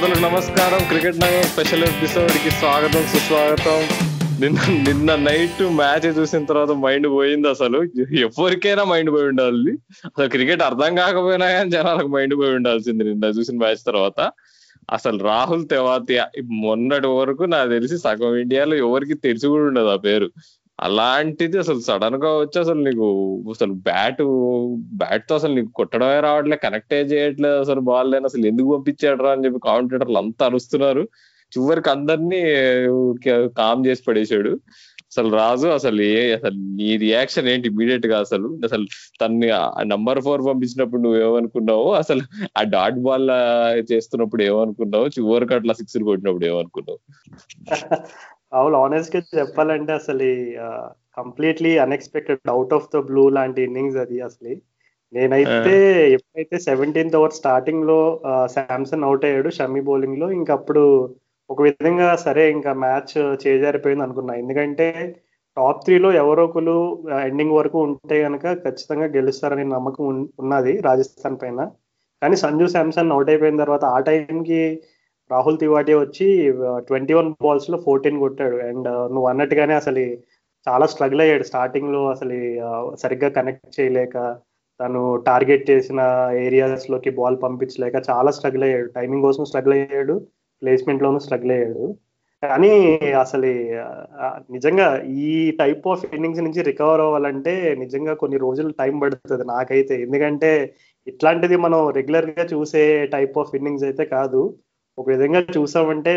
శ్రోతలకు నమస్కారం. క్రికెట్ నగరం స్పెషల్ ఎపిసోడ్కి స్వాగతం సుస్వాగతం. నిన్న నిన్న నైట్ మ్యాచ్ చూసిన తర్వాత మైండ్ పోయింది అసలు. ఎవరికైనా మైండ్ పోయి ఉండాలి. అసలు క్రికెట్ అర్థం కాకపోయినా కానీ జనాలకు మైండ్ పోయి ఉండాల్సింది నిన్న చూసిన మ్యాచ్ తర్వాత. అసలు రాహుల్ తెవాతియా మొన్నటి వరకు నాకు తెలిసి సగం ఇండియాలో ఎవరికి తెలిసి కూడా ఉండదు ఆ పేరు. అలాంటిది అసలు సడన్గా వచ్చి అసలు నీకు అసలు బ్యాట్ బ్యాట్తో అసలు నీకు కొట్టడమే రావట్లే కనెక్టే చేయట్లేదు అసలు బాల్ లేని అసలు ఎందుకు పంపించాడు రా అని చెప్పి కామెంటేటర్లు అంతా అరుస్తున్నారు. చివరికి అందరినీ కామ్ చేసి పడేశాడు. అసలు రాజు అసలు ఏ అసలు నీ రియాక్షన్ ఏంటి ఇమీడియట్గా అసలు? అసలు తన్ని నంబర్ ఫోర్ పంపించినప్పుడు నువ్వు ఏమనుకున్నావు అసలు ఆ డాట్ బాల్ చేస్తున్నప్పుడు ఏమనుకున్నావు చివరికి అట్లా సిక్స్ కొట్టినప్పుడు ఏమనుకున్నావు? అవును ఆనెస్ట్గా చెప్పాలంటే అసలు completely unexpected out of the blue లాంటి ఇన్నింగ్స్ అది అసలు. నేనైతే ఎప్పుడైతే సెవెంటీన్త్ ఓవర్ స్టార్టింగ్లో శాంసన్ అవుట్ అయ్యాడు షమ్మి బౌలింగ్లో ఇంకా అప్పుడు ఒక విధంగా సరే ఇంకా మ్యాచ్ చేజారిపోయింది అనుకున్నా. ఎందుకంటే టాప్ త్రీలో ఎవరో ఒకరు ఎండింగ్ వరకు ఉంటే కనుక ఖచ్చితంగా గెలుస్తారనే నమ్మకం ఉన్నది రాజస్థాన్ పైన. కానీ సంజు శాంసన్ అవుట్ అయిపోయిన తర్వాత ఆ టైంకి రాహుల్ తివాటి వచ్చి ట్వంటీ వన్ బాల్స్లో ఫోర్టీన్ కొట్టాడు. అండ్ నువ్వు అన్నట్టుగానే అసలు చాలా స్ట్రగుల్ అయ్యాడు. స్టార్టింగ్లో అసలు సరిగ్గా కనెక్ట్ చేయలేక తను టార్గెట్ చేసిన ఏరియాస్లోకి బాల్ పంపించలేక చాలా స్ట్రగుల్ అయ్యాడు. టైమింగ్ కోసం స్ట్రగుల్ అయ్యాడు. ప్లేస్మెంట్ లోనూ స్ట్రగుల్ అయ్యాడు. కానీ అసలు నిజంగా ఈ టైప్ ఆఫ్ ఇన్నింగ్స్ నుంచి రికవర్ అవ్వాలంటే నిజంగా కొన్ని రోజులు టైం పడుతుంది నాకైతే. ఎందుకంటే ఇట్లాంటిది మనం రెగ్యులర్గా చూసే టైప్ ఆఫ్ ఇన్నింగ్స్ అయితే కాదు. ఒక విధంగా చూసామంటే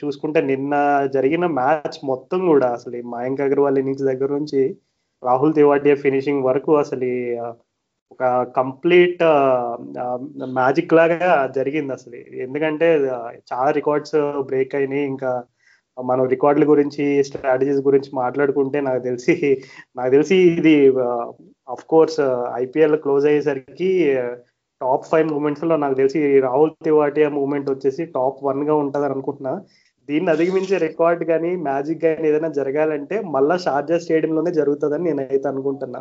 చూసుకుంటే నిన్న జరిగిన మ్యాచ్ మొత్తం కూడా అసలు మయాంక్ అగర్వాల్ ఇన్నింగ్స్ దగ్గర నుంచి రాహుల్ తివాటియా ఫినిషింగ్ వరకు అసలు ఒక కంప్లీట్ మ్యాజిక్ లాగా జరిగింది అసలు. ఎందుకంటే చాలా రికార్డ్స్ బ్రేక్ అయినాయి. ఇంకా మనం రికార్డుల గురించి స్ట్రాటజీస్ గురించి మాట్లాడుకుంటే నాకు తెలిసి నాకు తెలిసి ఇది అఫ్ కోర్స్ ఐపీఎల్ క్లోజ్ అయ్యేసరికి టాప్ ఫైవ్ మూమెంట్స్లో నాకు తెలిసి రాహుల్ తివాటియా మూమెంట్ వచ్చేసి టాప్ వన్గా ఉంటది అనుకుంటున్నా. దీన్ని అధిగమించే రికార్డ్ కానీ మ్యాజిక్ కానీ ఏదైనా జరగాలంటే మళ్ళా షార్జా స్టేడియంలోనే జరుగుతుందని నేనైతే అనుకుంటున్నా.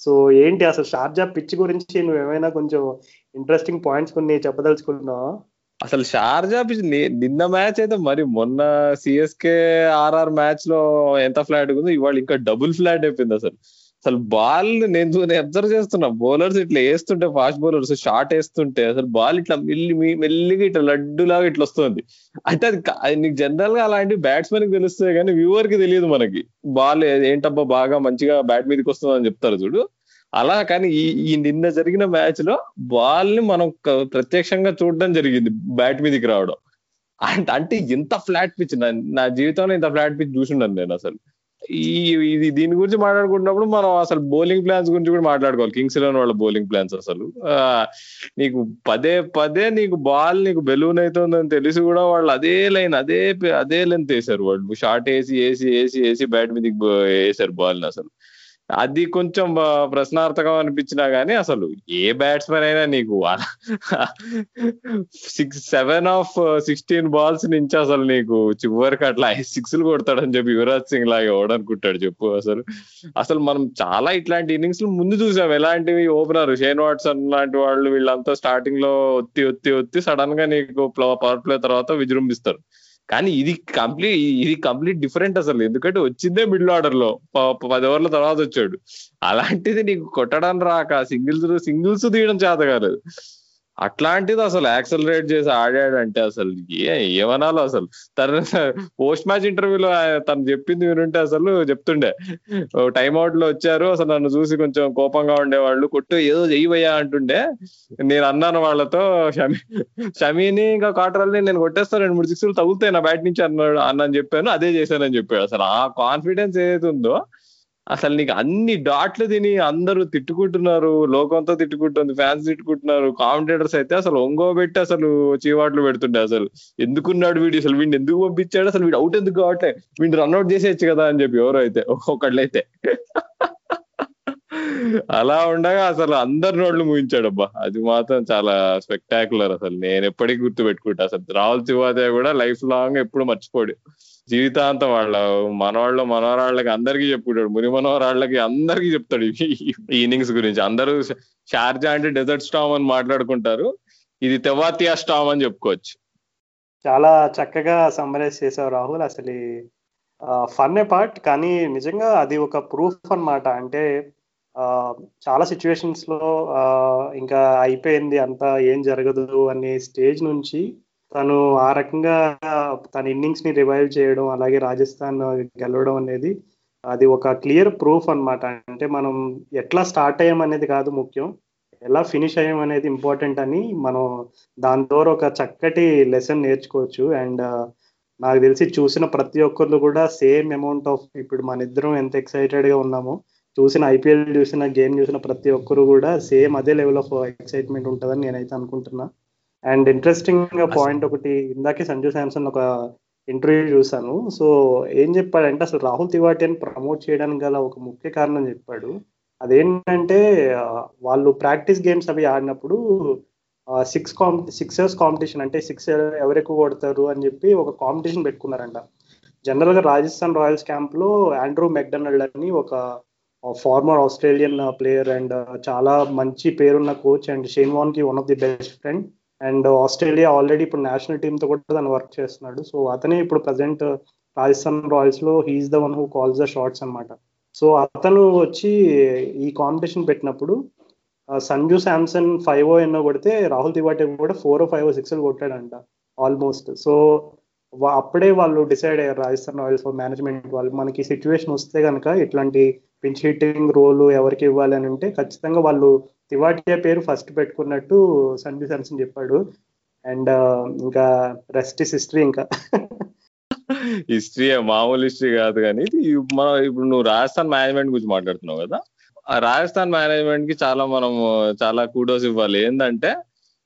సో ఏంటి అసలు షార్జా పిచ్ గురించి నువ్వు ఏమైనా కొంచెం ఇంట్రెస్టింగ్ పాయింట్స్ కొన్ని చెప్పదలుచుకుంటున్నావా అసలు షార్జా పిచ్ నిన్న మ్యాచ్ అయితే మరి మొన్న సిఎస్కే ఆర్ఆర్ మ్యాచ్లో ఎంత ఫ్లాట్ ఉందో ఇవాళ ఇంకా డబుల్ ఫ్లాట్ అయిపోయింది అసలు. అసలు బాల్ నేను అబ్జర్వ్ చేస్తున్నా. బౌలర్స్ ఇట్లా వేస్తుంటే ఫాస్ట్ బౌలర్స్ షార్ట్ వేస్తుంటే అసలు బాల్ ఇట్లా మెల్లి మెల్లిగా ఇట్లా లడ్డులాగా ఇట్లా వస్తుంది. అంటే అది నీకు జనరల్గా అలాంటి బ్యాట్స్మెన్కి తెలుస్తుంది కానీ వ్యూవర్కి తెలియదు మనకి. బాల్ ఏంటబ్బా బాగా మంచిగా బ్యాట్ మీదకి వస్తుంది అని చెప్తారు చూడు. అలా కానీ ఈ ఈ నిన్న జరిగిన మ్యాచ్లో బాల్ని మనం ప్రత్యక్షంగా చూడడం జరిగింది బ్యాట్ మీదకి రావడం. అంటే అంటే ఇంత ఫ్లాట్ పిచ్ నా జీవితంలో ఇంత ఫ్లాట్ పిచ్ చూసిండను నేను అసలు. ఈ ఇది దీని గురించి మాట్లాడుకుంటున్నప్పుడు మనం అసలు బౌలింగ్ ప్లాన్స్ గురించి కూడా మాట్లాడుకోవాలి. కింగ్స్ ఎలెవన్ వాళ్ళ బౌలింగ్ ప్లాన్స్ అసలు. నీకు పదే పదే నీకు బాల్ నీకు బెలూన్ అవుతుందని తెలిసి కూడా వాళ్ళు అదే లైన్ అదే అదే లెంత్ వేసారు వాళ్ళు. షార్ట్ వేసి వేసి వేసి వేసి బ్యాట్ మీదకి వేసారు బాల్ అసలు. అది కొంచెం ప్రశ్నార్థకం అనిపించినా గానీ అసలు ఏ బ్యాట్స్మెన్ అయినా నీకు six seven of sixteen balls నుంచి అసలు నీకు చివరికి అట్లా సిక్స్ కొడతాడని చెప్పి యువరాజ్ సింగ్ లాగా ఎవడనుకుంటాడు చెప్పు అసలు. అసలు మనం చాలా ఇట్లాంటి ఇన్నింగ్స్ ముందు చూసాం. ఎలాంటివి ఓపెనర్ షేన్ వాట్సన్ లాంటి వాళ్ళు వీళ్ళంతా స్టార్టింగ్లో ఒత్తి ఒత్తి ఒత్తి సడన్గా నీకు పవర్ ప్లే తర్వాత విజృంభిస్తారు. కానీ ఇది కంప్లీట్ ఇది కంప్లీట్ డిఫరెంట్ అసలు. ఎందుకంటే వచ్చిందే మిడిల్ ఆర్డర్లో. పది ఓవర్ల తర్వాత వచ్చాడు. అలాంటిది నీకు కొట్టడం రాక సింగిల్స్ సింగిల్స్ తీయడం చేత కాలేదు అట్లాంటిది అసలు యాక్సలరేట్ చేసి ఆడాడంటే అసలు ఏమనాలో అసలు. తన పోస్ట్ మ్యాచ్ ఇంటర్వ్యూలో తను చెప్పింది వినుంటే అసలు చెప్తుండే. టైం అవుట్లో వచ్చారు అసలు నన్ను చూసి కొంచెం కోపంగా ఉండేవాళ్ళు కొట్టు ఏదో చెయ్యవయ్యా అంటుండే. నేను అన్నాను వాళ్ళతో షమి షమీని ఇంకా కాటరల్ని నేను కొట్టేస్తాను రెండు మూడు సిక్స్లు తగులుతాయి నా బ్యాట్ నుంచి అన్నాడు అన్నని చెప్పాను అదే చేశానని చెప్పాడు. అసలు ఆ కాన్ఫిడెన్స్ ఏదైతే ఉందో అసలు నీకు అన్ని డాట్లు తిని అందరూ తిట్టుకుంటున్నారు లోకంతో తిట్టుకుంటుంది ఫ్యాన్స్ తిట్టుకుంటున్నారు కామెంటేటర్స్ అయితే అసలు ఒంగోబెట్టి అసలు చీవాట్లు పెడుతుండే అసలు. ఎందుకున్నాడు వీడు? అసలు వీడిని ఎందుకు పంపించాడు? అసలు వీడు అవుట్ ఎందుకు కావట్లే? వీడిని రన్అట్ చేసేయచ్చు కదా అని చెప్పి ఎవరో అయితే ఒకళ్ళైతే అలా ఉండగా అసలు అందరి నోళ్ళు ముగించాడబ్బా అది మాత్రం చాలా స్పెక్టాకులర్ అసలు. నేను ఎప్పటికీ గుర్తు పెట్టుకుంటా అసలు రాహుల్ తివాదే కూడా లైఫ్ లాంగ్ ఎప్పుడు మర్చిపోడు. జీవితాంతం వాళ్ళ మనవాళ్ళు మనవరాళ్ళకి అందరికీ చెప్పుకుంటాడు. ముని మనవరాళ్ళకి అందరికీ చెప్తాడు ఈ ఇన్నింగ్స్ గురించి. అందరూ షార్జా అంటే డెజర్ట్ స్టామ్ అని మాట్లాడుకుంటారు. ఇది తెవాతియా స్టామ్ అని చెప్పుకోవచ్చు. చాలా చక్కగా సమ్మరైజ్ చేసావు రాహుల్. అసలు ఫన్ ఏ పార్ట్ కానీ నిజంగా అది ఒక ప్రూఫ్ అన్నమాట. అంటే చాలా సిచ్యువేషన్స్లో ఇంకా అయిపోయింది అంతా ఏం జరగదు అనే స్టేజ్ నుంచి తను ఆ రకంగా తన ఇన్నింగ్స్ని రివైవ్ చేయడం అలాగే రాజస్థాన్ గెలవడం అనేది అది ఒక క్లియర్ ప్రూఫ్ అనమాట అంటే మనం ఎట్లా స్టార్ట్ అయ్యాం అనేది కాదు ముఖ్యం. ఎలా ఫినిష్ అయ్యాం అనేది ఇంపార్టెంట్ అని మనం దాని ద్వారా ఒక చక్కటి లెసన్ నేర్చుకోవచ్చు. అండ్ నాకు తెలిసి చూసిన ప్రతి ఒక్కరు కూడా సేమ్ అమౌంట్ ఆఫ్ ఇప్పుడు మన ఇద్దరం ఎంత ఎక్సైటెడ్గా ఉన్నామో చూసిన ఐపీఎల్ చూసిన గేమ్ చూసిన ప్రతి ఒక్కరు కూడా సేమ్ అదే లెవెల్ ఆఫ్ ఎక్సైట్మెంట్ ఉంటుందని నేనైతే అనుకుంటున్నా. అండ్ ఇంట్రెస్టింగ్ పాయింట్ ఒకటి ఇందాకే సంజు శాంసన్ ఒక ఇంటర్వ్యూ చూసాను సో ఏం చెప్పాడంటే అసలు రాహుల్ తివాటిని ప్రమోట్ చేయడానికి గల ఒక ముఖ్య కారణం చెప్పాడు. అదేంటంటే వాళ్ళు ప్రాక్టీస్ గేమ్స్ అవి ఆడినప్పుడు సిక్స్ కాం సిక్సర్స్ కాంపిటీషన్ అంటే సిక్స్ ఎవరు ఎక్కువ కొడతారు అని చెప్పి ఒక కాంపిటీషన్ పెట్టుకున్నారంట. జనరల్గా రాజస్థాన్ రాయల్స్ క్యాంప్లో ఆండ్రూ మెక్డొనాల్డ్ అని ఒక ఫార్మర్ ఆస్ట్రేలియన్ ప్లేయర్ అండ్ చాలా మంచి పేరున్న coach and Shane వాన్కి one of the best friend. And Australia already ఇప్పుడు నేషనల్ టీమ్తో కూడా తను వర్క్ చేస్తున్నాడు. సో అతనే ఇప్పుడు present Rajasthan రాయల్స్లో he is the one who calls the shots అన్నమాట. సో అతను వచ్చి ఈ కాంపిటీషన్ పెట్టినప్పుడు సంజు శాంసన్ ఫైవ్ ఓ ఎన్నో కొడితే రాహుల్ తివాటే కూడా ఫోర్ ఫైవ్ సిక్స్ కొట్టాడంట ఆల్మోస్ట్. సో అప్పుడే వాళ్ళు డిసైడ్ అయ్యారు రాజస్థాన్ రాయల్స్ మేనేజ్మెంట్ వాళ్ళు. మనకి సిచ్యువేషన్ వస్తే కనుక ఇట్లాంటి పిచ్ హిట్టింగ్ రోల్ ఎవరికి ఇవ్వాలి అని ఉంటే ఖచ్చితంగా వాళ్ళు తివాటియా పేరు ఫస్ట్ పెట్టుకున్నట్టు సండి శాంసన్ చెప్పాడు. అండ్ uh, ఇంకా రెస్ట్ ఇస్ హిస్టరీ ఇంకా. హిస్టరీ మామూలు హిస్టరీ కాదు కానీ మనం ఇప్పుడు నువ్వు రాజస్థాన్ మేనేజ్మెంట్ గురించి మాట్లాడుతున్నావు కదా? ఆ రాజస్థాన్ మేనేజ్మెంట్కి చాలా మనం చాలా కూడోస్ ఇవ్వాలి. ఏంటంటే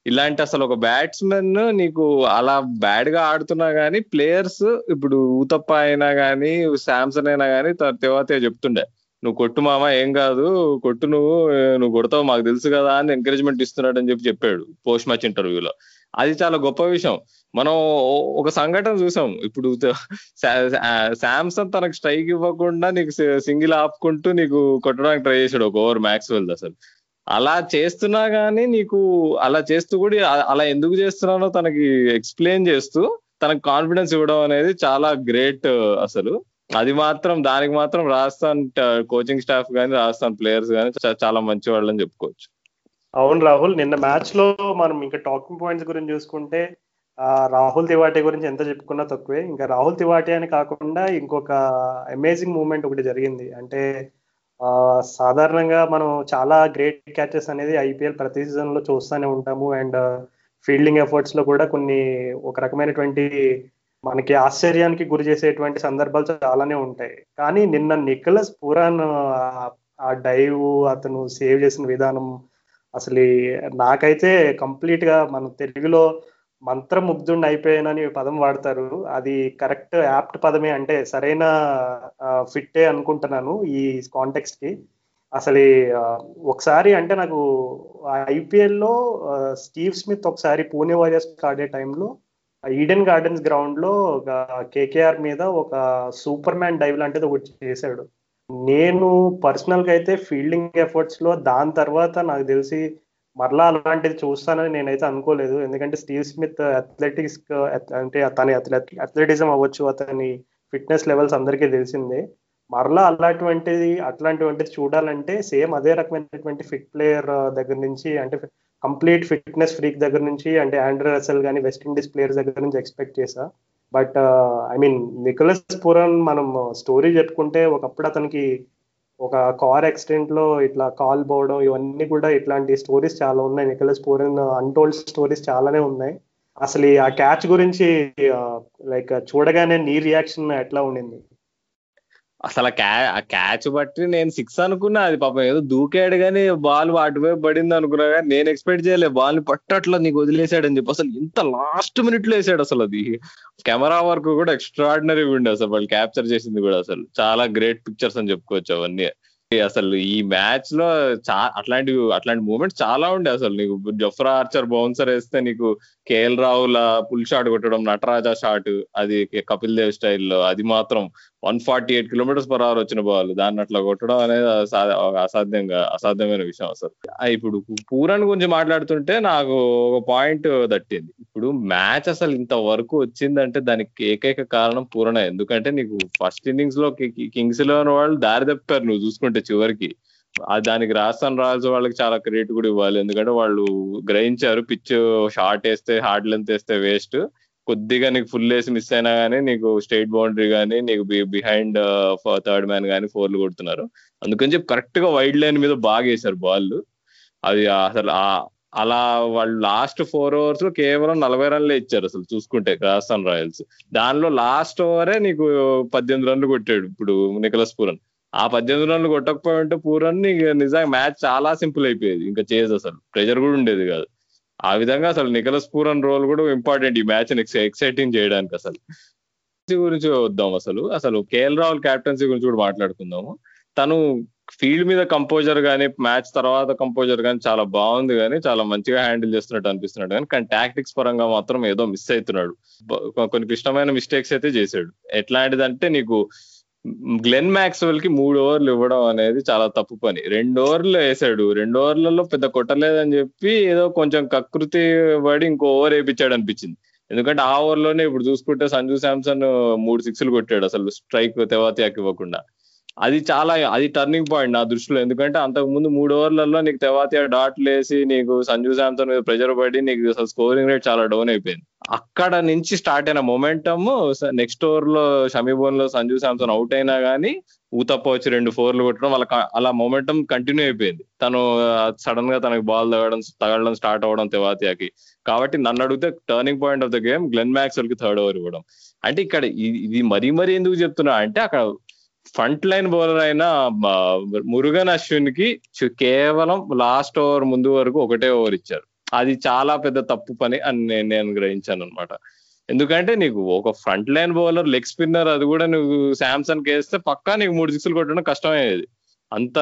ఇలాంటి అసలు ఒక బ్యాట్స్మెన్ నీకు అలా బ్యాడ్గా ఆడుతున్నా గానీ ప్లేయర్స్ ఇప్పుడు ఊతప్ప అయినా గానీ శాంసన్ అయినా గానీ తర్వాత చెప్తుండే. నువ్వు కొట్టు మామ ఏం కాదు కొట్టు నువ్వు నువ్వు కొడతావు మాకు తెలుసు కదా అని ఎంకరేజ్మెంట్ ఇస్తున్నాడు అని చెప్పి చెప్పాడు పోస్ట్ మ్యాచ్ ఇంటర్వ్యూలో అది చాలా గొప్ప విషయం. మనం ఒక సంఘటన చూసాం. ఇప్పుడు శాంసంగ్ తనకు స్ట్రైక్ ఇవ్వకుండా నీకు సింగిల్ ఆపుకుంటూ నీకు కొట్టడానికి ట్రై చేశాడు ఒక ఓవర్ మ్యాక్స్వెల్ అసలు. అలా చేస్తున్నా గానీ నీకు అలా చేస్తూ కూడా అలా ఎందుకు చేస్తున్నానో తనకి ఎక్స్ప్లెయిన్ చేస్తూ తనకు కాన్ఫిడెన్స్ ఇవ్వడం అనేది చాలా గ్రేట్ అసలు. అది మాత్రం దానికి మాత్రం రాజస్థాన్ కోచింగ్ స్టాఫ్ కానీ రాజస్థాన్ ప్లేయర్స్ కానీ చాలా మంచి వాళ్ళని చెప్పుకోవచ్చు. అవును రాహుల్ నిన్న మ్యాచ్లో మనం ఇంకా టాకింగ్ పాయింట్స్ గురించి చూసుకుంటే రాహుల్ తివాటి గురించి ఎంత చెప్పుకున్నా తక్కువే. ఇంకా రాహుల్ తివాటి అని కాకుండా ఇంకొక అమేజింగ్ మూమెంట్ ఒకటి జరిగింది. అంటే సాధారణంగా మనం చాలా గ్రేట్ క్యాచెస్ అనేది ఐపీఎల్ ప్రతి సీజన్లో చూస్తూనే ఉంటాము. అండ్ ఫీల్డింగ్ ఎఫర్ట్స్లో కూడా కొన్ని ఒక రకమైనటువంటి మనకి ఆశ్చర్యానికి గురి చేసేటువంటి సందర్భాలు చాలానే ఉంటాయి. కానీ నిన్న నికలస్ పురాన్ ఆ- డైవ్ అతను సేవ్ చేసిన విధానం అసలు నాకైతే కంప్లీట్గా మన తెలుగులో మంత్రముగ్ధుడిని అయిపోయానని పదం వాడతారు. అది కరెక్ట్ యాప్ట్ పదమే. అంటే సరైన ఫిట్టే అనుకుంటున్నాను ఈ కాంటెక్స్ట్కి అసలు ఒకసారి అంటే నాకు ఐపీఎల్లో స్టీవ్ స్మిత్ ఒకసారి పూణే వారియర్స్ ఆడే టైంలో ఈడెన్ గార్డెన్స్ గ్రౌండ్లో ఒక కేకేఆర్ మీద ఒక సూపర్ మ్యాన్ డైవ్ లాంటిది ఒకటి చేశాడు. నేను పర్సనల్గా అయితే ఫీల్డింగ్ ఎఫర్ట్స్లో దాని తర్వాత నాకు తెలిసి మరలా అలాంటిది చూస్తానని నేనైతే అనుకోలేదు. ఎందుకంటే స్టీవ్ స్మిత్ అథ్లెటిక్స్ అంటే తన అథ్లెటిజం అవ్వచ్చు అతని ఫిట్నెస్ లెవెల్స్ అందరికీ తెలిసిందే. మరలా అలాంటివంటిది అట్లాంటివంటిది చూడాలంటే సేమ్ అదే రకమైనటువంటి ఫిట్ ప్లేయర్ దగ్గర నుంచి అంటే కంప్లీట్ ఫిట్నెస్ ఫ్రీక్ దగ్గర నుంచి అంటే ఆండ్రూ రసెల్ కానీ వెస్ట్ ఇండీస్ ప్లేయర్స్ దగ్గర నుంచి ఎక్స్పెక్ట్ చేసా but I mean Nicholas Pooran మనం స్టోరీ చెప్పుకుంటే ఒకప్పుడు అతనికి ఒక కార్ యాక్సిడెంట్లో ఇట్లా కాల్ పోవడం ఇవన్నీ కూడా ఇట్లాంటి స్టోరీస్ చాలా ఉన్నాయి. నికోలస్ పూరన్ అన్టోల్డ్ స్టోరీస్ చాలానే ఉన్నాయి. అసలు ఆ క్యాచ్ గురించి లైక్ చూడగానే నీ రియాక్షన్ ఎట్లా ఉండింది? అసలు ఆ క్యాచ్ బట్టి నేను సిక్స్ అనుకున్నా అది పాపం ఏదో దూకాడు కానీ బాల్ అటువైపు పడింది అనుకున్నా కానీ నేను ఎక్స్పెక్ట్ చేయలేదు బాల్ని పట్టట్లా నీకు అని చెప్పి అసలు ఇంత లాస్ట్ మినిట్లో వేసాడు అసలు అది. కెమెరా వర్క్ కూడా ఎక్స్ట్రాడినరీ ఉండే అసలు వాళ్ళు క్యాప్చర్ చేసింది కూడా అసలు. చాలా గ్రేట్ పిక్చర్స్ అని చెప్పుకోవచ్చు అవన్నీ. అసలు ఈ మ్యాచ్లో చా అట్లాంటి అట్లాంటి మూమెంట్స్ చాలా ఉండే అసలు. నీకు జఫ్రా ఆర్చర్ బౌన్సర్ వేస్తే నీకు కేఎల్ రాహుల్ పుల్ షాట్ కొట్టడం నటరాజా షాట్ అది కపిల్ దేవ్ స్టైల్లో అది మాత్రం one forty eight kilometres per hour వచ్చిన బాల్ దాన్ని అట్లా కొట్టడం అనేది అసాధ్యంగా అసాధ్యమైన విషయం అసలు. ఇప్పుడు పూరన్ గురించి మాట్లాడుతుంటే నాకు ఒక పాయింట్ తట్టింది ఇప్పుడు మ్యాచ్ అసలు ఇంత వరకు వచ్చిందంటే దానికి ఏకైక కారణం పూరణ ఎందుకంటే నీకు ఫస్ట్ ఇన్నింగ్స్లో కింగ్స్లో వాళ్ళు దారి తప్పారు నువ్వు చూసుకుంటే చివరికి. ఆ దానికి రాజస్థాన్ రాయల్స్ వాళ్ళకి చాలా క్రెడిట్ కూడా ఇవ్వాలి. ఎందుకంటే వాళ్ళు గ్రహించారు పిచ్ షార్ట్ వేస్తే హార్డ్ లెంత్ వేస్తే వేస్ట్ కొద్దిగా నీకు ఫుల్ వేసి మిస్ అయినా కానీ నీకు స్టేట్ బౌండరీ గానీ నీకు బిహైండ్ థర్డ్ మ్యాన్ కానీ ఫోర్లు కొడుతున్నారు. అందుకని చెప్పి కరెక్ట్గా వైడ్ లైన్ మీద బాగా వేశారు బాల్ అది అసలు ఆ- అలా వాళ్ళు లాస్ట్ ఫోర్ ఓవర్స్లో కేవలం నలభై రన్లే ఇచ్చారు అసలు చూసుకుంటే రాజస్థాన్ రాయల్స్. దానిలో లాస్ట్ ఓవరే నీకు పద్దెనిమిది రన్లు కొట్టాడు ఇప్పుడు నికలస్ పూరన్. ఆ పద్దెనిమిది రన్లు కొట్టకపోయి ఉంటే పూరన్ నీకు నిజంగా మ్యాచ్ చాలా సింపుల్ అయిపోయేది. ఇంకా చేజ్ అసలు. ప్రెషర్ కూడా ఉండేది కాదు. ఆ విధంగా అసలు నికలస్ పూరన్ రోల్ కూడా ఇంపార్టెంట్ ఈ మ్యాచ్ ఎక్సైటింగ్ చేయడానికి అసలు. గురించి వద్దాం అసలు. అసలు కేఎల్ రాహుల్ క్యాప్టెన్సీ గురించి కూడా మాట్లాడుకుందాము. తను ఫీల్డ్ మీద కంపోజర్ కానీ మ్యాచ్ తర్వాత కంపోజర్ కానీ చాలా బాగుంది కానీ చాలా మంచిగా హ్యాండిల్ చేస్తున్నట్టు అనిపిస్తున్నాడు కానీ కానీ టాక్టిక్స్ పరంగా మాత్రం ఏదో మిస్ అవుతున్నాడు. కొన్ని క్లిష్టమైన మిస్టేక్స్ అయితే చేశాడు. ఎట్లాంటిదంటే నీకు గ్లెన్ మ్యాక్స్వెల్కి మూడు ఓవర్లు ఇవ్వడం అనేది చాలా తప్పు పని. రెండు ఓవర్లు వేసాడు. రెండు ఓవర్లలో పెద్ద కొట్టలేదని చెప్పి ఏదో కొంచెం కకృతి పడి ఇంకో ఓవర్ వేయించాడు అనిపించింది ఎందుకంటే ఆ ఓవర్లోనే ఇప్పుడు చూసుకుంటే సంజు శాంసన్ మూడు సిక్స్లు కొట్టాడు అసలు స్ట్రైక్ తెవాతియాకి ఇవ్వకుండా. అది చాలా అది టర్నింగ్ పాయింట్ నా దృష్టిలో. ఎందుకంటే అంతకు ముందు మూడు ఓవర్లలో నీకు తెవాతియా డాట్లు వేసి నీకు సంజు శాంసన్ మీద ప్రెజర్ పడి నీకు అసలు స్కోరింగ్ రేట్ చాలా డౌన్ అయిపోయింది. అక్కడ నుంచి స్టార్ట్ అయిన మొమెంటమ్ నెక్స్ట్ ఓవర్లో షమీబోన్లో సంజు శాంసన్ అవుట్ అయినా గానీ ఊతప్ప వచ్చి రెండు ఫోర్లు కొట్టడం వాళ్ళ అలా మొమెంటం కంటిన్యూ అయిపోయింది. తను సడన్గా తనకి బాల్ తగడం తగలడం స్టార్ట్ అవ్వడం తెవాతియాకి. కాబట్టి నన్ను అడిగితే turning point of the game Glenn మ్యాక్స్వెల్కి third over ఇవ్వడం. అంటే ఇక్కడ ఇది ఇది మరీ మరీ ఎందుకు చెప్తున్నా అంటే అక్కడ ఫ్రంట్ లైన్ బౌలర్ అయిన మురుగన్ అశ్విన్కి కేవలం లాస్ట్ ఓవర్ ముందు వరకు ఒకటే ఓవర్ ఇచ్చారు. అది చాలా పెద్ద తప్పు పని అని నేను నేను గ్రహించాను అనమాట ఎందుకంటే నీకు ఒక front line bowler leg spinner అది కూడా నువ్వు శాంసన్ వేస్తే పక్కా నీకు మూడు సిక్స్లు కొట్టడం కష్టమయ్యేది అంత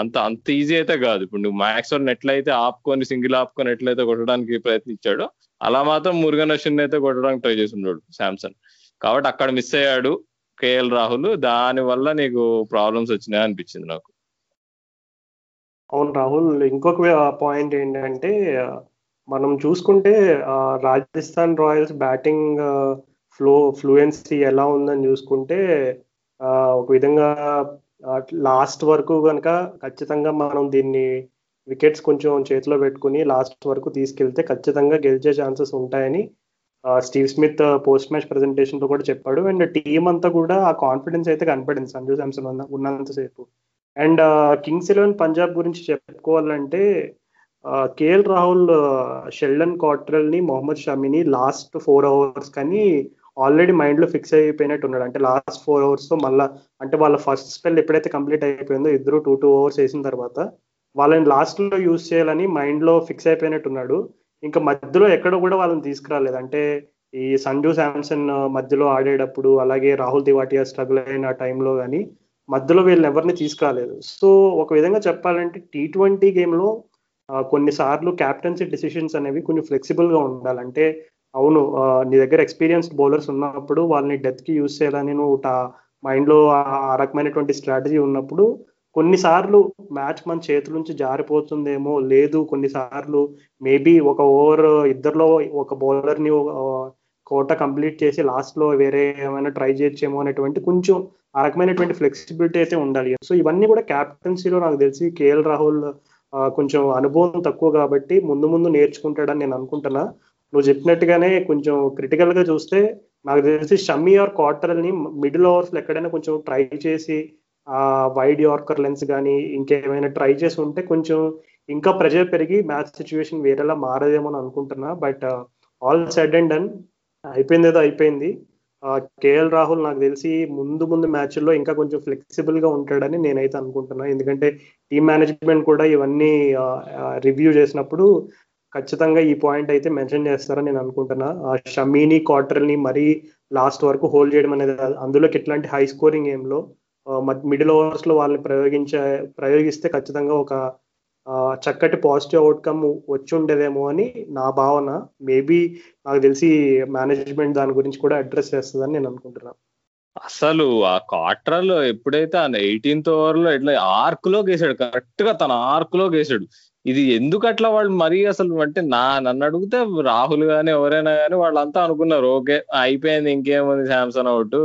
అంత అంత ఈజీ అయితే కాదు. ఇప్పుడు నువ్వు మ్యాక్స్వెల్ ఎట్లయితే ఆపుకొని సింగిల్ ఆపుకొని ఎట్లయితే కొట్టడానికి ప్రయత్నించాడో అలా మాత్రం మురుగన్ అశ్విన్ అయితే కొట్టడానికి ట్రై చేసి ఉన్నాడు శాంసన్ కాబట్టి అక్కడ మిస్ అయ్యాడు. కేఎల్ రాహుల్ దాని వల్ల నీకు ప్రాబ్లమ్స్ వచ్చినాయి అనిపించింది నాకు. అవును రాహుల్ ఇంకొక పాయింట్ ఏంటంటే మనం చూసుకుంటే Rajasthan Royals batting flow fluency ఎలా ఉందని చూసుకుంటే ఒక విధంగా లాస్ట్ వరకు కనుక ఖచ్చితంగా మనం దీన్ని వికెట్స్ కొంచెం చేతిలో పెట్టుకుని లాస్ట్ వరకు తీసుకెళ్తే ఖచ్చితంగా గెలిచే ఛాన్సెస్ ఉంటాయని స్టీవ్ స్మిత్ పోస్ట్ మ్యాచ్ ప్రెజెంటేషన్లో కూడా చెప్పాడు. అండ్ టీం అంతా కూడా ఆ కాన్ఫిడెన్స్ అయితే కనపడింది సంజు శాంసన్ ఉన్నంతసేపు. అండ్ కింగ్స్ ఎలెవన్ పంజాబ్ గురించి చెప్పుకోవాలంటే కేఎల్ రాహుల్ షెల్డన్ కాట్రల్ని మొహమ్మద్ షమీని లాస్ట్ ఫోర్ అవర్స్ కానీ ఆల్రెడీ మైండ్లో ఫిక్స్ అయిపోయినట్టు ఉన్నాడు. అంటే లాస్ట్ ఫోర్ అవర్స్తో మళ్ళా అంటే వాళ్ళ ఫస్ట్ స్పెల్ ఎప్పుడైతే కంప్లీట్ అయిపోయిందో ఇద్దరు టూ టూ అవర్స్ వేసిన తర్వాత వాళ్ళని లాస్ట్లో యూజ్ చేయాలని మైండ్లో ఫిక్స్ అయిపోయినట్టున్నాడు ఇంకా మధ్యలో ఎక్కడ కూడా వాళ్ళని తీసుకురాలేదు. అంటే ఈ సంజు శాంసన్ మధ్యలో ఆడేటప్పుడు అలాగే రాహుల్ తివాటియా స్ట్రగుల్ అయిన టైంలో కానీ మధ్యలో వీళ్ళని ఎవరిని తీసుకురాలేదు. సో ఒక విధంగా చెప్పాలంటే టీ ట్వంటీ గేమ్లో కొన్నిసార్లు క్యాప్టెన్సీ డిసిషన్స్ అనేవి కొంచెం ఫ్లెక్సిబుల్గా ఉండాలంటే అవును నీ దగ్గర ఎక్స్పీరియన్స్డ్ బౌలర్స్ ఉన్నప్పుడు వాళ్ళని డెత్కి యూజ్ చేయాలని నువ్వు మైండ్లో ఆ రకమైనటువంటి స్ట్రాటజీ ఉన్నప్పుడు కొన్నిసార్లు మ్యాచ్ మన చేతుల నుంచి జారిపోతుందేమో లేదు. కొన్నిసార్లు మేబీ ఒక ఓవర్ ఇద్దరిలో ఒక బౌలర్ని కోట కంప్లీట్ చేసి లాస్ట్లో వేరే ఏమైనా ట్రై చేయొచ్చేమో అనేటువంటి కొంచెం ఆ రకమైనటువంటి ఫ్లెక్సిబిలిటీ అయితే ఉండాలి. సో ఇవన్నీ కూడా క్యాప్టెన్సీలో నాకు తెలిసి కేఎల్ రాహుల్ కొంచెం అనుభవం తక్కువ కాబట్టి ముందు ముందు నేర్చుకుంటాడని నేను అనుకుంటున్నా. నువ్వు చెప్పినట్టుగానే కొంచెం క్రిటికల్గా చూస్తే నాకు తెలిసి షమ్మీ ఆర్ క్వార్టర్ని మిడిల్ ఓవర్స్ ఎక్కడైనా కొంచెం ట్రై చేసి వైడ్ యార్కర్ లెన్స్ కానీ ఇంకేమైనా ట్రై చేసి ఉంటే కొంచెం ఇంకా ప్రెజర్ పెరిగి మ్యాచ్ సిచ్యువేషన్ వేరేలా మారదేమో అని అనుకుంటున్నా. But all said and done అయిపోయింది ఏదో అయిపోయింది. కేఎల్ రాహుల్ నాకు తెలిసి ముందు ముందు మ్యాచ్ల్లో ఇంకా కొంచెం ఫ్లెక్సిబుల్గా ఉంటాడని నేనైతే అనుకుంటున్నా. ఎందుకంటే టీమ్ మేనేజ్మెంట్ కూడా ఇవన్నీ రివ్యూ చేసినప్పుడు ఖచ్చితంగా ఈ పాయింట్ అయితే మెన్షన్ చేస్తారని నేను అనుకుంటున్నా. షమీని క్వార్టర్ని మరీ లాస్ట్ వరకు హోల్డ్ చేయడం అనేది అందులోకి ఎట్లాంటి హై స్కోరింగ్ గేమ్లో మిడిల్ ఓవర్స్లో వాళ్ళని ప్రయోగించే ప్రయోగిస్తే ఖచ్చితంగా ఒక చక్కటి పాజిటివ్ అవుట్కమ్ వచ్చి ఉండేదేమో అని నా భావన. మేబీ నాకు తెలిసి మేనేజ్మెంట్ దాని గురించి కూడా అడ్రస్ చేస్తుందని నేను అనుకుంటున్నాను. అసలు ఆ క్వార్టర్లో ఎప్పుడైతే ఆ ఎయిటీన్త్ ఓవర్లో ఇట్లా ఆర్క్లో గేసాడు కరెక్ట్గా తన ఆర్క్లో గేసాడు. ఇది ఎందుకు అట్లా వాళ్ళు మరీ అసలు అంటే నా నన్ను అడిగితే రాహుల్ కానీ ఎవరైనా గానీ వాళ్ళంతా అనుకున్నారు ఓకే అయిపోయింది ఇంకేముంది శాంసంగ్ అవుట్.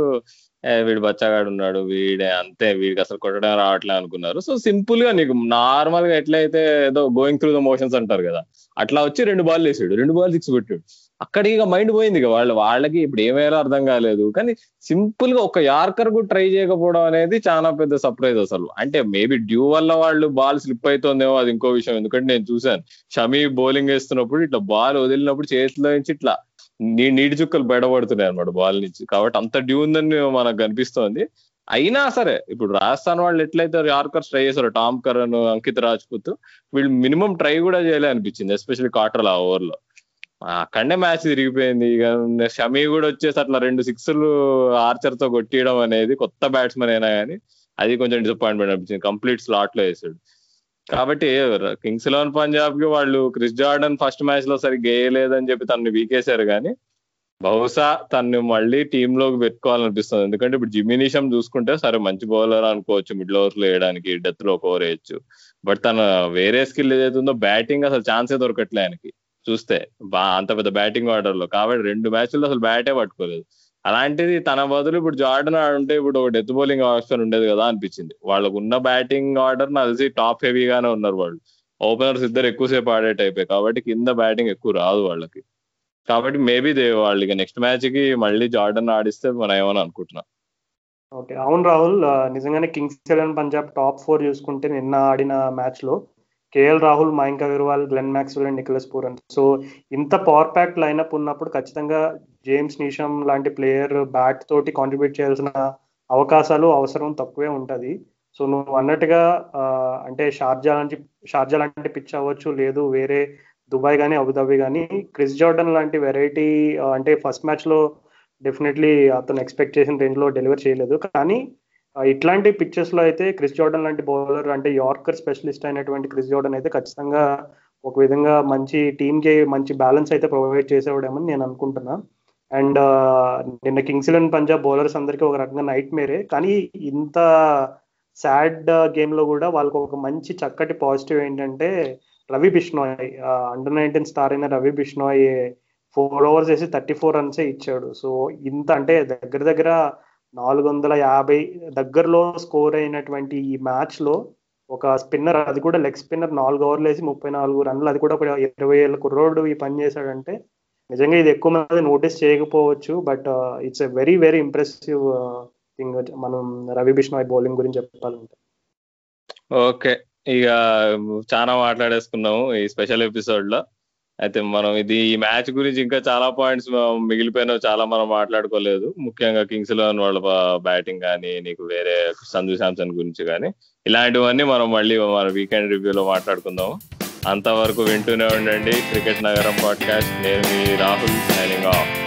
వీడు బచ్చగాడు ఉన్నాడు వీడే అంతే వీడికి అసలు కొట్టడం రావట్లే అనుకున్నారు. సో సింపుల్గా నీకు నార్మల్గా ఎట్లయితే ఏదో గోయింగ్ త్రూ ద మోషన్స్ అంటారు కదా అట్లా వచ్చి రెండు బాల్ వేసాడు రెండు బాల్ సిక్స్ పెట్టాడు. అక్కడ ఇక మైండ్ పోయింది ఇక వాళ్ళు వాళ్ళకి ఇప్పుడు ఏమేలా అర్థం కాలేదు. కానీ సింపుల్గా ఒక యార్కర్కు ట్రై చేయకపోవడం అనేది చాలా పెద్ద సర్ప్రైజ్ అసలు. అంటే మేబీ డ్యూ వల్ల వాళ్ళు బాల్ స్లిప్ అవుతుందేమో అది ఇంకో విషయం. ఎందుకంటే నేను చూశాను షమీ బౌలింగ్ వేస్తున్నప్పుడు ఇట్లా బాల్ వదిలినప్పుడు చేతిలో నుంచి ఇట్లా నీ నీటి చుక్కలు బయటపడుతున్నాయి అనమాట బాల్ నుంచి. కాబట్టి అంత డ్యూ ఉందని మనకు కనిపిస్తోంది. అయినా సరే ఇప్పుడు రాజస్థాన్ వాళ్ళు ఎట్లయితే యార్కర్స్ ట్రై చేశారు టామ్ కరణ్ అంకిత్ రాజ్పుత్ వీళ్ళు మినిమం ట్రై కూడా చేయలే అనిపించింది ఎస్పెషల్లీ క్వార్టర్ ఆ ఓవర్లో అక్కడనే మ్యాచ్ తిరిగిపోయింది. ఇక షమీ కూడా వచ్చేసి అట్లా రెండు సిక్స్లు ఆర్చర్తో కొట్టియడం అనేది కొత్త బ్యాట్స్మెన్ అయినా కానీ అది కొంచెం డిసప్పాయింట్మెంట్ అనిపించింది. కంప్లీట్ స్లాట్లో వేసాడు. కాబట్టి కింగ్స్ ఎలెవన్ పంజాబ్కి వాళ్ళు క్రిస్ జార్డన్ ఫస్ట్ మ్యాచ్లో సరిగ్గా వేయలేదని చెప్పి తనని వీకేశారు కానీ బహుశా తన్ని మళ్ళీ టీమ్లోకి పెట్టుకోవాలనిపిస్తుంది. ఎందుకంటే ఇప్పుడు జిమినిషం చూసుకుంటే సరే మంచి బౌలర్ అనుకోవచ్చు మిడిల్ ఓవర్స్లో వేయడానికి డెత్లో ఒక ఓవర్ వేయచ్చు. బట్ తన వేరే స్కిల్ ఏదైతే ఉందో బ్యాటింగ్ అసలు ఛాన్సే దొరకట్లే ఆయనకి. చూస్తే బా అంత పెద్ద బ్యాటింగ్ ఆర్డర్లో. కాబట్టి రెండు మ్యాచ్లు అసలు బ్యాటే పట్టుకోలేదు. అలాంటిది తన బదులు ఇప్పుడు జార్డన్ ఆడుంటే ఇప్పుడు ఒక డెత్ బౌలింగ్ ఆప్షన్ ఉండేది కదా అనిపించింది. వాళ్ళకు ఉన్న బ్యాటింగ్ ఆర్డర్ నాకు తెలిసి టాప్ హెవీగానే ఉన్నారు వాళ్ళు. ఓపెనర్స్ ఇద్దరు ఎక్కువసేపు ఆడే టైపే కాబట్టి కింద బ్యాటింగ్ ఎక్కువ రాదు వాళ్ళకి. కాబట్టి మేబీ దే వాళ్ళు ఇక నెక్స్ట్ మ్యాచ్కి మళ్ళీ జార్డన్ ఆడిస్తే మనం ఏమని అనుకుంటున్నాం? ఓకే అవును రాహుల్. నిజంగానే kings eleven Punjab top four చూసుకుంటే నిన్న ఆడిన మ్యాచ్లో KL Rahul Mayank Agarwal Glenn Maxwell and Nicholas Pooran. So ఇంత పవర్ ప్యాక్ లైనప్ ఉన్నప్పుడు ఖచ్చితంగా జేమ్స్ నీషమ్ లాంటి ప్లేయర్ బ్యాట్ తోటి కాంట్రిబ్యూట్ చేయాల్సిన అవకాశాలు అవసరం తక్కువే ఉంటుంది. సో నువ్వు అన్నట్టుగా అంటే షార్జా లాంటి షార్జా లాంటి పిచ్ అవ్వచ్చు లేదు వేరే దుబాయ్ కానీ అబుదాబి కానీ క్రిస్ జార్డన్ లాంటి వెరైటీ అంటే ఫస్ట్ మ్యాచ్లో డెఫినెట్లీ అతను ఎక్స్పెక్ట్ చేసిన రేంజ్లో డెలివర్ చేయలేదు. కానీ ఇట్లాంటి పిక్చర్స్లో అయితే క్రిస్ జార్డన్ లాంటి బౌలర్ అంటే యార్కర్ స్పెషలిస్ట్ అయినటువంటి క్రిస్ జార్డన్ అయితే ఖచ్చితంగా ఒక విధంగా మంచి టీంకి మంచి బ్యాలెన్స్ అయితే ప్రొవైడ్ చేసేవాడేమని నేను అనుకుంటున్నాను అండ్ నిన్న కింగ్స్ ఎలెవన్ పంజాబ్ బౌలర్స్ అందరికీ ఒక రకంగా నైట్ మేరే కానీ ఇంత సాడ్ గేమ్లో కూడా వాళ్ళకు ఒక మంచి చక్కటి పాజిటివ్ ఏంటంటే Ravi Bishnoi under nineteen star అయిన రవి బిష్నాయ్ ఫోర్ ఓవర్స్ వేసి థర్టీ ఫోర్ రన్సే ఇచ్చాడు. సో ఇంత అంటే దగ్గర దగ్గర నాలుగు వందల యాభై దగ్గరలో స్కోర్ అయినటువంటి ఈ మ్యాచ్లో ఒక స్పిన్నర్ అది కూడా లెగ్ స్పిన్నర్ నాలుగు ఓవర్లు వేసి ముప్పై నాలుగు రన్లు అది కూడా ఒక ఇరవై ఏళ్ళ కుర్రోడు ఈ పని చేశాడంటే నిజంగా ఇది ఎక్కువ మంది నోటీస్ చేయకపోవచ్చు but it's a very very impressive thing మనం రవి బిష్ణాయ్ బౌలింగ్ గురించి చెప్పాలంటే. ఓకే. ఇక చాలా మాట్లాడేసుకున్నాము ఈ స్పెషల్ ఎపిసోడ్లో. అయితే మనం ఇది ఈ మ్యాచ్ గురించి ఇంకా చాలా పాయింట్స్ మిగిలిపోయినా చాలా మనం మాట్లాడుకోలేదు. ముఖ్యంగా కింగ్స్లో వాళ్ళ బ్యాటింగ్ కానీ నీకు వేరే సంజు శాంసన్ గురించి కానీ ఇలాంటివన్నీ మనం మళ్ళీ మన వీకెండ్ రివ్యూలో మాట్లాడుకుందాము. అంతవరకు వింటూనే ఉండండి. క్రికెట్ నగరం పాడ్కాస్ట్. నేను మీ రాహుల్ సైనింగ్ ఆఫ్